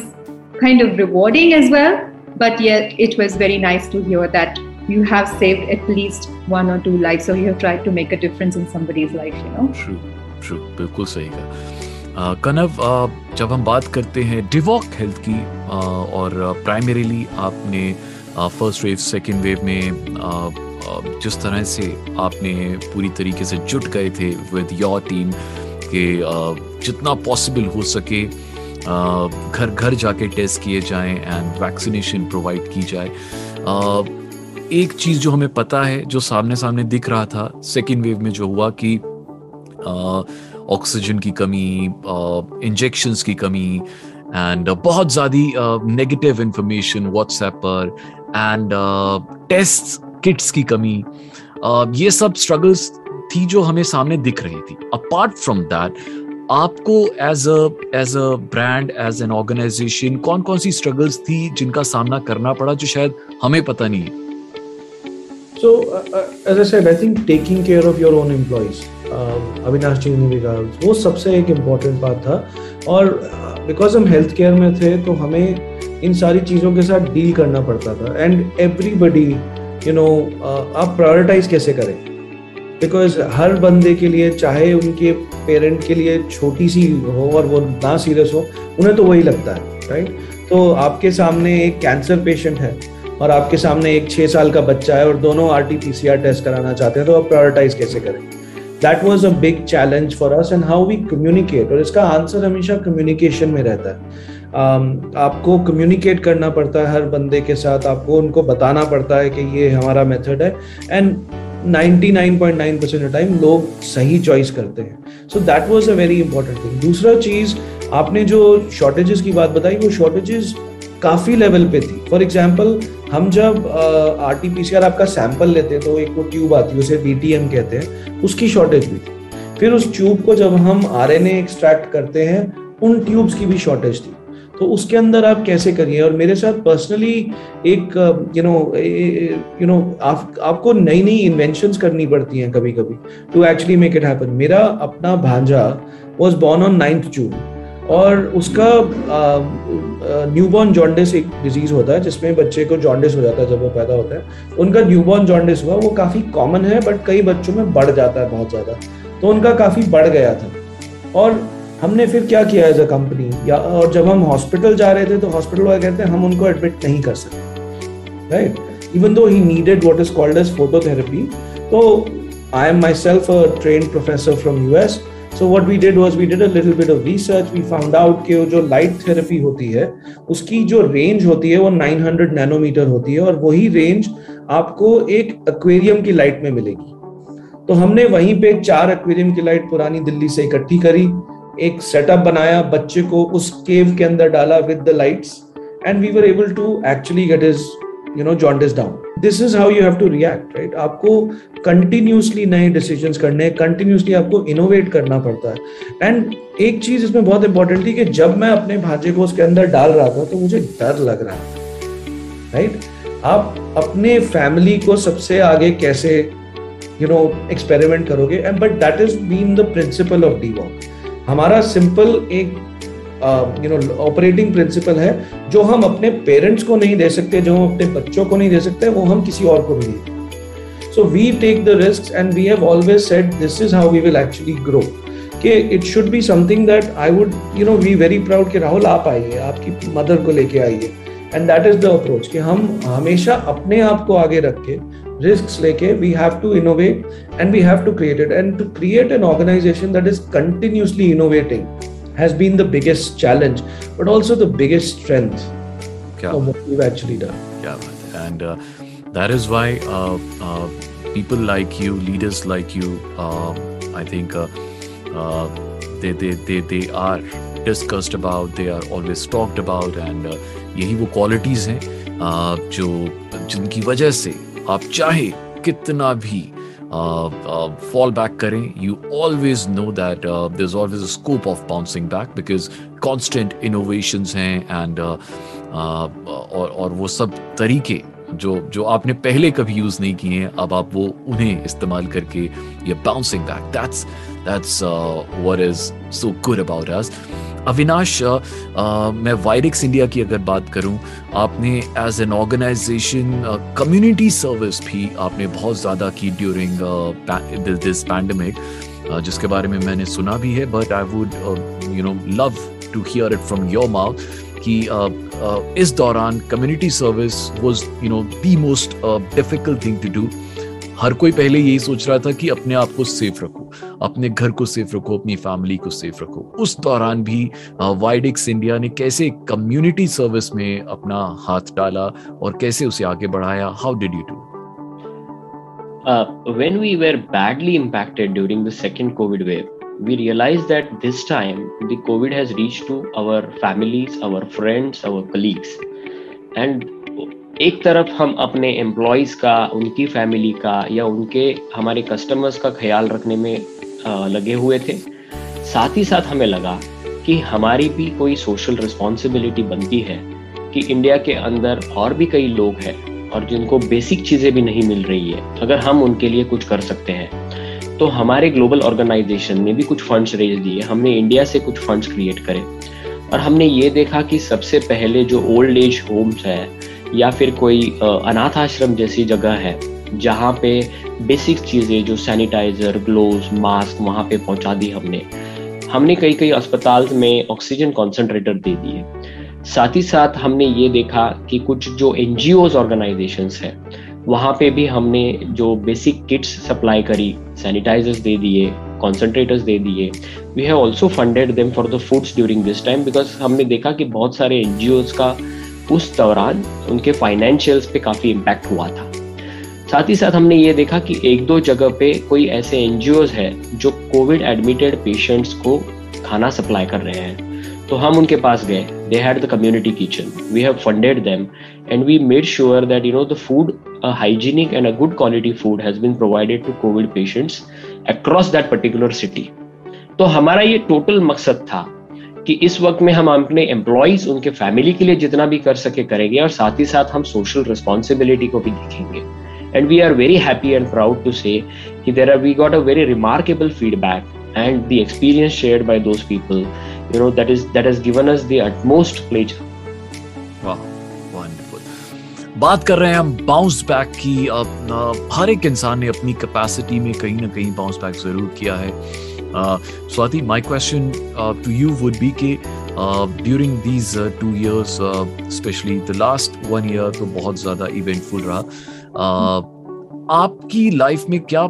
kind of rewarding as well but yet it was very nice to hear that you have saved at least one or two lives so you have tried to make a difference in somebody's life you know true true बिल्कुल सही कहा कनव जब हम बात करते हैं डिवॉक हेल्थ की और प्राइमरीली आपने फ़र्स्ट वेव सेकेंड वेव में जिस तरह से आपने पूरी तरीके से जुट गए थे विद योर टीम कि जितना पॉसिबल हो सके घर घर जाके टेस्ट किए जाएँ एंड वैक्सीनेशन प्रोवाइड की जाए। एक चीज़ जो हमें पता है, जो सामने सामने दिख रहा था सेकेंड वेव में जो हुआ कि ऑक्सीजन की कमी इंजेक्शंस की कमी एंड बहुत ज़्यादा नेगेटिव इंफॉर्मेशन व्हाट्सएप पर एंड टेस्ट किट्स की कमी ये सब स्ट्रगल्स थी जो हमें सामने दिख रही थी। अपार्ट फ्रॉम दैट आपको as a as a brand as an organization कौन कौन सी स्ट्रगल्स थी जिनका सामना करना पड़ा जो शायद हमें पता नहीं है? Uh, uh, as I said, I think taking care of your own uh, Avinash जी ने भी कहा वो सबसे एक इंपॉर्टेंट बात था। और बिकॉज़ हम हेल्थ केयर में थे तो हमें इन सारी चीज़ों के साथ डील करना पड़ता था। एंड एवरीबडी यू नो आप प्रायोरिटाइज कैसे करें? बिकॉज़ हर बंदे के लिए, चाहे उनके पेरेंट के लिए छोटी सी हो और वो ना सीरियस हो, उन्हें तो वही लगता है राइट तो आपके सामने एक कैंसर पेशेंट है और आपके सामने एक छह साल का बच्चा है और दोनों R T P C R test कराना चाहते हैं तो आप प्रायोरिटाइज कैसे करें? That was a big challenge for us and how we communicate और इसका आंसर हमेशा कम्युनिकेशन में रहता है। आपको कम्युनिकेट करना पड़ता है हर बंदे के साथ, आपको उनको बताना पड़ता है कि ये हमारा मेथड है। एंड 99.9% टाइम लोग सही चॉइस करते हैं। So that was a very important thing दूसरा चीज़, आपने जो शॉर्टेजेस की बात बताई, वो शॉर्टेजेस काफ़ी लेवल पे थी। फॉर एग्ज़ाम्पल हम जब R T P C R आपका सैंपल लेते हैं तो एक वो ट्यूब आती है, उसे बी टी एम कहते हैं, उसकी शॉर्टेज भी थी। फिर उस ट्यूब को जब हम आर एन ए एक्सट्रैक्ट करते हैं, उन ट्यूब्स की भी शॉर्टेज थी। तो उसके अंदर आप कैसे करिए? और मेरे साथ पर्सनली एक यू नो यू नो आप, आपको नई नई इन्वेंशंस करनी पड़ती हैं कभी कभी to actually make it happen मेरा अपना भांजा was born on ninth June और उसका न्यूबॉर्न जॉन्डिस एक डिज़ीज़ होता है जिसमें बच्चे को जॉन्डिस हो जाता है जब वो पैदा होता है। उनका न्यूबॉर्न जॉन्डिस हुआ, वो काफ़ी कॉमन है बट कई बच्चों में बढ़ जाता है बहुत ज़्यादा। तो उनका काफ़ी बढ़ गया था। और हमने फिर क्या किया एज अ कंपनी या, और जब हम हॉस्पिटल जा रहे थे तो हॉस्पिटल वाले कहते हैं, हम उनको एडमिट नहीं कर सकते. Right even though he needed what is called as phototherapy तो I am myself a trained professor from US so what we did was we did a little bit of research we found out कि जो लाइट थेरेपी होती है, उसकी जो रेंज होती है, वो 900 नैनोमीटर होती है, और वही रेंज आपको एक एक्वेरियम की लाइट में मिलेगी। तो हमने वहीं पे चार एक्वेरियम की लाइट पुरानी दिल्ली से इकट्ठी करी। एक सेटअप बनाया, बच्चे को उस केव के अंदर डाला with the lights and we were able to actually get is you know jaundice down this is how you have to react right आपको कंटिन्यूसली नए डिसीजंस करने कंटिन्यूसली आपको इनोवेट करना पड़ता है। एंड एक चीज़ इसमें बहुत इंपॉर्टेंट थी कि जब मैं अपने भांजे को उसके अंदर डाल रहा था तो मुझे डर लग रहा था राइट आप अपने फैमिली को सबसे आगे कैसे यू नो एक्सपेरिमेंट करोगे? And but that is been the principle of the walk हमारा सिंपल एक यू नो ऑपरेटिंग प्रिंसिपल है, जो हम अपने पेरेंट्स को नहीं दे सकते, जो हम अपने बच्चों को नहीं दे सकते, वो हम किसी और को भी नहीं so we take the risk and we have always said this is how we will actually grow कि it should be something that I would you know we very proud कि राहुल आप आइए, आपकी मदर को लेके आइए। And that is the approach कि हम हमेशा अपने आप को आगे रख के risks leke we have to innovate and we have to create it and to create an organization that is continuously innovating has been the biggest challenge but also the biggest strength yeah. of what we've actually done yeah and uh, that is why uh, uh, people like you leaders like you um, i think uh, uh, they, they, they, they are discussed about they are always talked about and uh, यही वो क्वालिटीज हैं जो जिनकी वजह से आप चाहे कितना भी फॉल बैक करें you always know that there is always scope of bouncing back because constant innovation हैं एंड और और वो सब तरीके जो जो आपने पहले कभी यूज़ नहीं किए हैं, अब आप वो उन्हें इस्तेमाल करके ये bouncing back that's that's what is so good about us Avinash मैं वायरिक्स इंडिया की अगर बात करूँ, आपने as an organization community service भी आपने बहुत ज़्यादा की ड्यूरिंग दिस पैंडमिक जिसके बारे में मैंने सुना भी है but I would you know love to hear it from your mouth कि इस दौरान community service was you know the most difficult thing to do हर कोई पहले यही सोच रहा था कि अपने आप को सेफ़ रखो, अपने घर को सेफ़ रखो, अपनी फैमिली को सेफ़ रखो। उस दौरान भी वाइडिक्स इंडिया ने कैसे कम्युनिटी सर्विस में अपना हाथ डाला और कैसे उसे आगे बढ़ाया? How did you do when we were badly impacted during the second covid wave we realize that this time the covid has reach to our families our friends our colleagues and एक तरफ़ हम अपने एम्प्लॉयज़ का, उनकी फैमिली का या उनके, हमारे कस्टमर्स का ख्याल रखने में लगे हुए थे। साथ ही साथ हमें लगा कि हमारी भी कोई सोशल रिस्पॉन्सिबिलिटी बनती है कि इंडिया के अंदर और भी कई लोग हैं और जिनको बेसिक चीज़ें भी नहीं मिल रही है। अगर हम उनके लिए कुछ कर सकते हैं तो हमारे ग्लोबल ऑर्गेनाइजेशन ने भी कुछ फंड्स रेज दिए। हमने इंडिया से कुछ फंड्स क्रिएट करे। और हमने ये देखा कि सबसे पहले जो ओल्ड एज होम्स है या फिर कोई अनाथ आश्रम जैसी जगह है, जहाँ पे बेसिक चीज़ें जो सैनिटाइजर ग्लोव्स मास्क वहाँ पे पहुँचा दी हमने। हमने कई कई अस्पताल में ऑक्सीजन कॉन्सेंट्रेटर दे दिए साथ ही साथ हमने ये देखा कि कुछ जो एन जी ऑर्गेनाइजेशन है, वहाँ पे भी हमने जो बेसिक किट्स सप्लाई करी सैनिटाइजर्स दे दिए कॉन्सेंट्रेटर्स दे दिए। We have also funded them for the foods during this time because हमने देखा कि बहुत सारे एन का उस दौरान उनके फाइनेंशियल्स पे काफ़ी इम्पैक्ट हुआ था। साथ ही साथ हमने ये देखा कि एक दो जगह पे कोई ऐसे एन है जो कोविड एडमिटेड पेशेंट्स को खाना सप्लाई कर रहे हैं। तो हम उनके पास गए। They had the community kitchen we have funded them and we made sure that you know the food hygienic and a good quality food has been provided to covid patients across that particular city तो हमारा ये टोटल मकसद था कि इस वक्त में हम अपने एम्प्लॉयज़ उनके फैमिली के लिए जितना भी कर सके करेंगे और साथ ही साथ हम सोशल रिस्पॉन्सिबिलिटी को भी देखेंगे। And we are very happy and proud to say there are we got a very remarkable feedback and the experience shared by those people you know that is that is given us the utmost बात कर रहे हैं हम बाउंस बैक की अब हर एक इंसान ने अपनी कैपेसिटी में कहीं ना कहीं बाउंस बैक ज़रूर किया है। Swati my question to you would be के during these two years specially the last one year तो बहुत ज़्यादा इवेंटफुल रहा आपकी लाइफ में क्या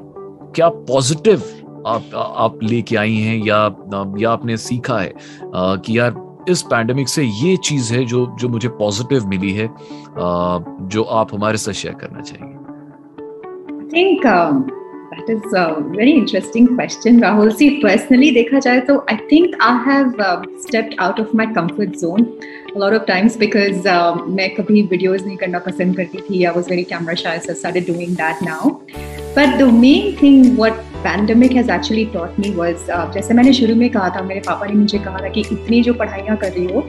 क्या पॉजिटिव आप आप लेके आई हैं या या आपने सीखा है कि यार इस पैंडेमिक से ये चीज़ है जो जो मुझे पॉजिटिव मिली है जो आप हमारे साथ शेयर करना चाहेंगे। Think that is a very interesting question rahul see personally dekha jaye to i think i have uh, stepped out of my comfort zone a lot of times because uh, मैं कभी videos नहीं करना पसंद करती थी I was very camera shy so I started doing that now but the main thing what pandemic has actually taught me was uh, जैसे मैंने शुरू में कहा था मेरे पापा ने मुझे कहा था कि इतनी जो पढ़ाइयाँ कर रही हो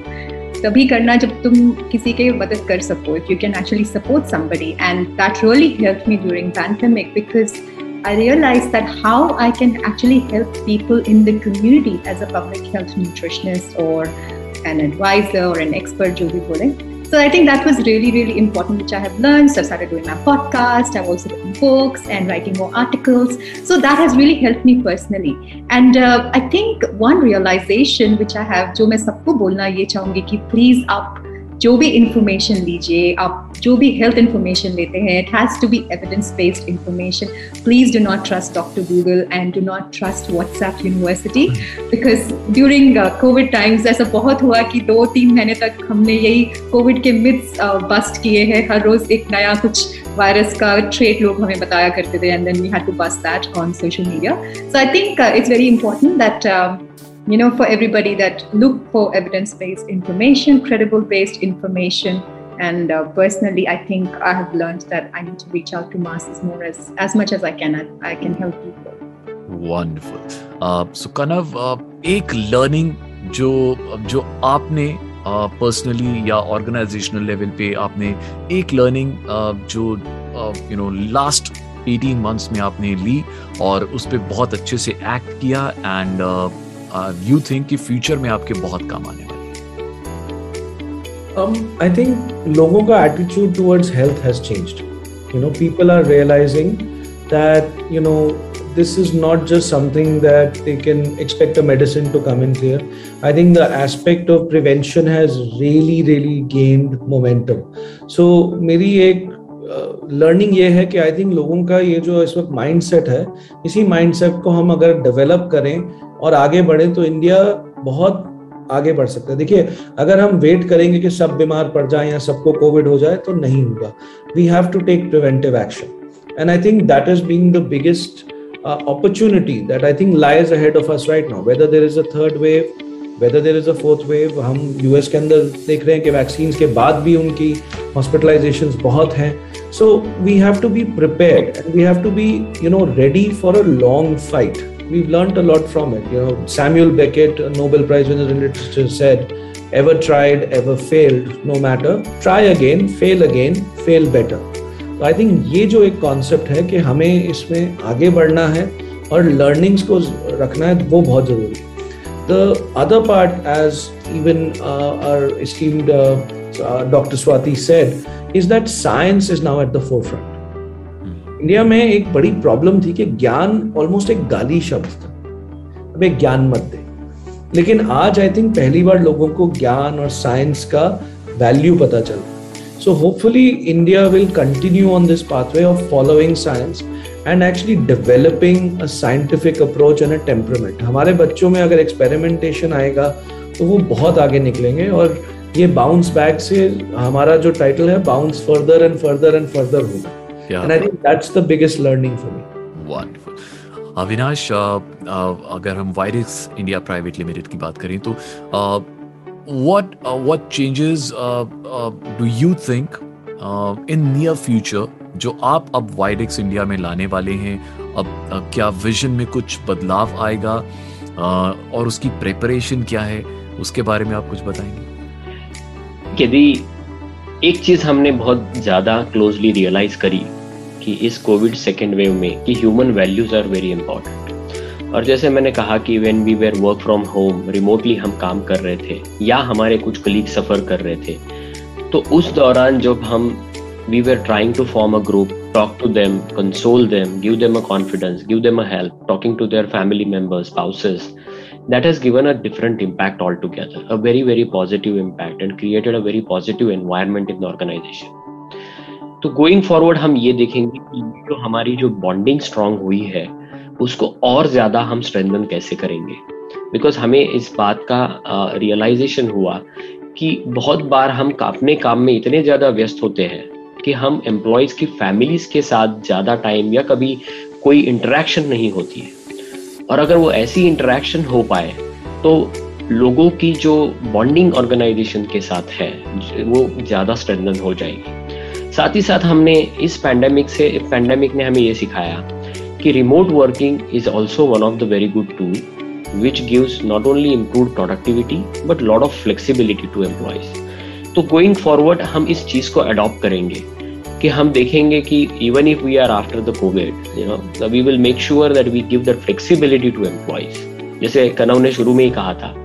तभी करना जब तुम किसी के मदद कर सको if you can actually support somebody and that really helped me during pandemic because I realized that how I can actually help people in the community as a public health nutritionist or an advisor or an expert, jo bhi So I think that was really, really important, which I have learned. So I started doing my podcast. I've also written books and writing more articles. So that has really helped me personally. And uh, I think one realization which I have, main sabko bolna ye chahungi ki please up जो भी इंफॉर्मेशन लीजिए आप जो भी हेल्थ इंफॉर्मेशन लेते हैं it has to be evidence based information please do not trust doctor Google and do not trust WhatsApp university because during covid times ऐसा बहुत हुआ कि दो तीन महीने तक हमने यही कोविड के मिथ्स बस्ट uh, किए हैं। हर रोज एक नया कुछ वायरस का ट्रेट लोग हमें बताया करते थे and then we had to bust that on social media so I think it's very important that you know, for everybody that look for evidence-based information, credible-based information. And uh, personally, I think I have learned that I need to reach out to masses more as as much as I can. I, I can help people. Wonderful. Uh, so, Kanav, uh, एक learning जो जो आपने पर्सनली uh, या ऑर्गेनाइजेशनल लेवल पे आपने एक लर्निंग uh, जो यू नो लास्ट 18 मंथ्स में आपने ली और उस पर बहुत अच्छे से एक्ट किया एंड यू थिंक कि फ्यूचर में आपके बहुत काम आने वाले आई थिंक लोगों का attitude towards health has changed you know people are realizing that you know this is not just something that they can expect a medicine to come in clear I think the aspect of prevention has really really gained momentum so मेरी एक लर्निंग ये है कि आई थिंक लोगों का ये जो इस वक्त माइंड सेट है, इसी माइंड सेट को हम अगर डेवलप करें और आगे बढ़े तो इंडिया बहुत आगे बढ़ सकता है। देखिए, अगर हम वेट करेंगे कि सब बीमार पड़ जाए या सबको कोविड हो जाए तो नहीं होगा। We have to take preventive action and I think that is being the biggest opportunity that I think lies ahead of us right now whether there is a third wave whether there is a fourth wave हम यूएस के अंदर देख रहे हैं कि वैक्सीन के बाद भी उनकी हॉस्पिटलाइजेशन बहुत हैं। So we have to be prepared we have to be you know ready for a long fight we've learned a lot from it. You know, Samuel Beckett, a Nobel Prize winner in literature, said, "Ever tried, ever failed, no matter. Try again, fail again, fail better." तो आई थिंक ये जो एक कॉन्सेप्ट है कि हमें इसमें आगे बढ़ना है और लर्निंग्स को रखना है वो बहुत जरूरी है the other part as even our esteemed doctor Swati said is that science is now at the forefront India में एक बड़ी प्रॉब्लम थी कि ज्ञान ऑलमोस्ट एक गाली शब्द था। अब एक ज्ञान मत दे। लेकिन आज आई थिंक पहली बार लोगों को ज्ञान और साइंस का वैल्यू पता चला so hopefully India will continue on this pathway of following science and actually developing a scientific approach and a temperament. हमारे बच्चों में अगर एक्सपेरिमेंटेशन आएगा तो वो बहुत आगे निकलेंगे और ये बाउंस बैक से हमारा जो टाइटल है bounce further and further and further होगा। And I think that's the biggest learning for me wonderful Avinash अगर हम वायरस इंडिया प्राइवेट लिमिटेड की बात करें तो what uh, what changes uh, uh, do you think uh, in near future जो आप अब वाइडेक्स इंडिया में लाने वाले हैं अब uh, क्या विजन में कुछ बदलाव आएगा uh, और उसकी प्रिपरेशन क्या है उसके बारे में आप कुछ बताएँगे? यदि एक चीज़ हमने बहुत ज़्यादा क्लोजली रियलाइज़ करी कि इस कोविड सेकेंड वेव में कि human values are very important और जैसे मैंने कहा कि when we were work from home remotely हम काम कर रहे थे, या हमारे कुछ कलीग सफ़र कर रहे थे तो उस दौरान जब हम we were trying to form a group talk to them console them give them a confidence give them a help talking to their family members spouses that has given a different impact altogether, a very, very positive impact and created a very positive environment in the organization. तो गोइंग फॉरवर्ड हम ये देखेंगे कि जो हमारी जो बॉन्डिंग स्ट्रांग हुई है उसको और ज़्यादा हम स्ट्रेंथन कैसे करेंगे बिकॉज़ हमें इस बात का रियलाइजेशन uh, हुआ कि बहुत बार हम अपने काम में इतने ज़्यादा व्यस्त होते हैं कि हम एम्प्लॉयज़ की फैमिलीज़ के साथ ज़्यादा टाइम या कभी कोई इंटरेक्शन नहीं होती है और अगर वो ऐसी इंटरेक्शन हो पाए तो लोगों की जो बॉन्डिंग ऑर्गेनाइजेशन के साथ है, वो ज़्यादा स्ट्रेंथन हो जाएगी। साथ ही साथ हमने इस पैंडेमिक से पैंडेमिक ने हमें ये सिखाया कि remote working is also one of the very good tool which gives not only improve productivity but lot of flexibility to employees तो गोइंग फॉरवर्ड हम इस चीज़ को अडॉप्ट करेंगे। कि हम देखेंगे कि even if we are after the COVID you know we will make sure that we give the flexibility to employees जैसे कनव ने शुरू में ही कहा था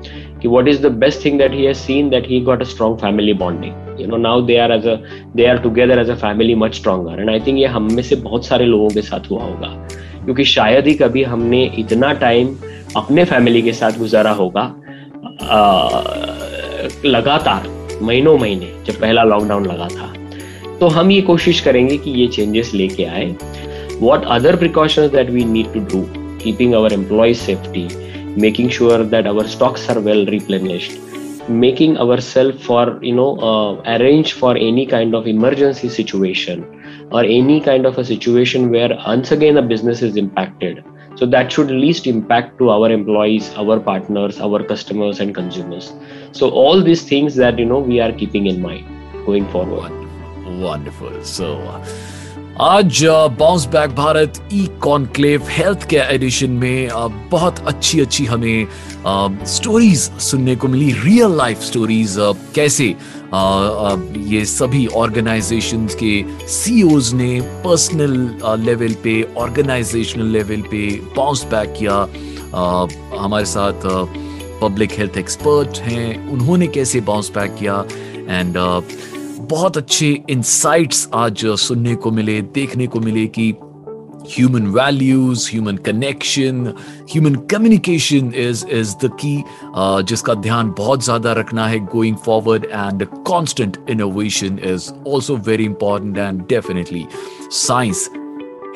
कि what is the best thing he has seen that he got a strong family bonding. You know, now they are as a, they are together as a family much stronger. And i think ये हम में से बहुत सारे लोगों के साथ हुआ होगा। क्योंकि शायद ही कभी हमने इतना टाइम अपने फैमिली के साथ गुजारा होगा लगातार, महीनों महीने, जब पहला लॉकडाउन लगा था। तो हम ये कोशिश करेंगे कि ये चेंजेस लेके आए। What other precaution that we need to do keeping our employees safety making sure that our stocks are well replenished making our self for you know arrange for any kind of emergency situation और any kind of situation we are once again a business is impacted so that should least impact to our employees our partners our customers and consumers so all this things that you know we are keeping in mind going forward wonderful. So uh, आज bounce back Bharat e conclave health care edition में बहुत अच्छी अच्छी हमें स्टोरीज सुनने को मिली रियल लाइफ स्टोरीज कैसे ये सभी ऑर्गेनाइजेशंस के सीईओज ने पर्सनल लेवल पे ऑर्गेनाइजेशनल लेवल पे बाउंस बैक किया। हमारे साथ पब्लिक हेल्थ एक्सपर्ट हैं उन्होंने कैसे बाउंस बैक किया। एंड बहुत अच्छे इंसाइट्स आज सुनने को मिले देखने को मिले कि human values human connection human communication is is the key जिसका ध्यान बहुत ज़्यादा रखना है going forward and constant innovation is also very important and definitely science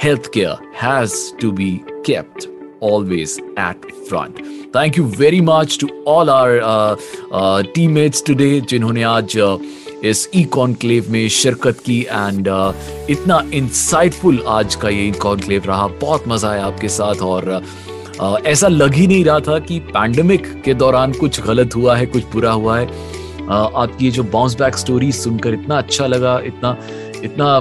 health care has to be kept always at front. Thank you very much to all our uh, uh, teammates today जिन्होंने आज uh, इस ई कॉन्क्लेव में शिरकत की एंड uh, इतना इंसाइटफुल आज का ये कॉन्क्लेव रहा। बहुत मज़ा आया आपके साथ और uh, ऐसा लग ही नहीं रहा था कि पैंडमिक के दौरान कुछ गलत हुआ है कुछ बुरा हुआ है। Uh, आपकी जो बाउंस बैक स्टोरी सुनकर इतना अच्छा लगा इतना इतना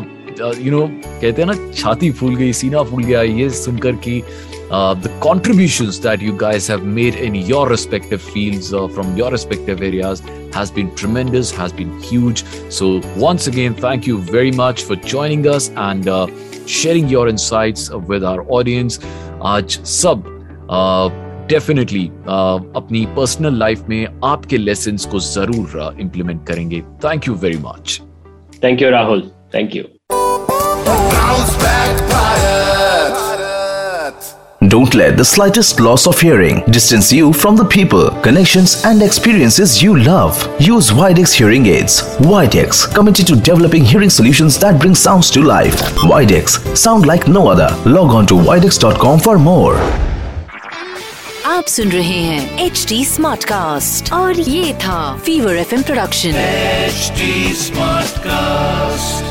यू नो कहते हैं ना छाती फूल गई सीना फूल गया ये सुनकर कि uh, the contributions that you guys have made in your respective fields uh, from your respective areas has been tremendous, has been huge. So, once again, thank you very much for joining us and uh, sharing your insights with our audience. आज सब डेफिनेटली अपनी पर्सनल लाइफ में आपके लेसन को जरूर इम्प्लीमेंट करेंगे thank you very much thank you Rahul thank you Bounce back Bharat. Don't let the slightest loss of hearing distance you from the people, connections, and experiences you love. Use Widex hearing aids. Widex, committed to developing hearing solutions that bring sounds to life. Widex, sound like no other. Log on to widex.com for more. आप सुन रहे हैं एच डी स्मार्ट कास्ट और ये था fever F production HD Smartcast.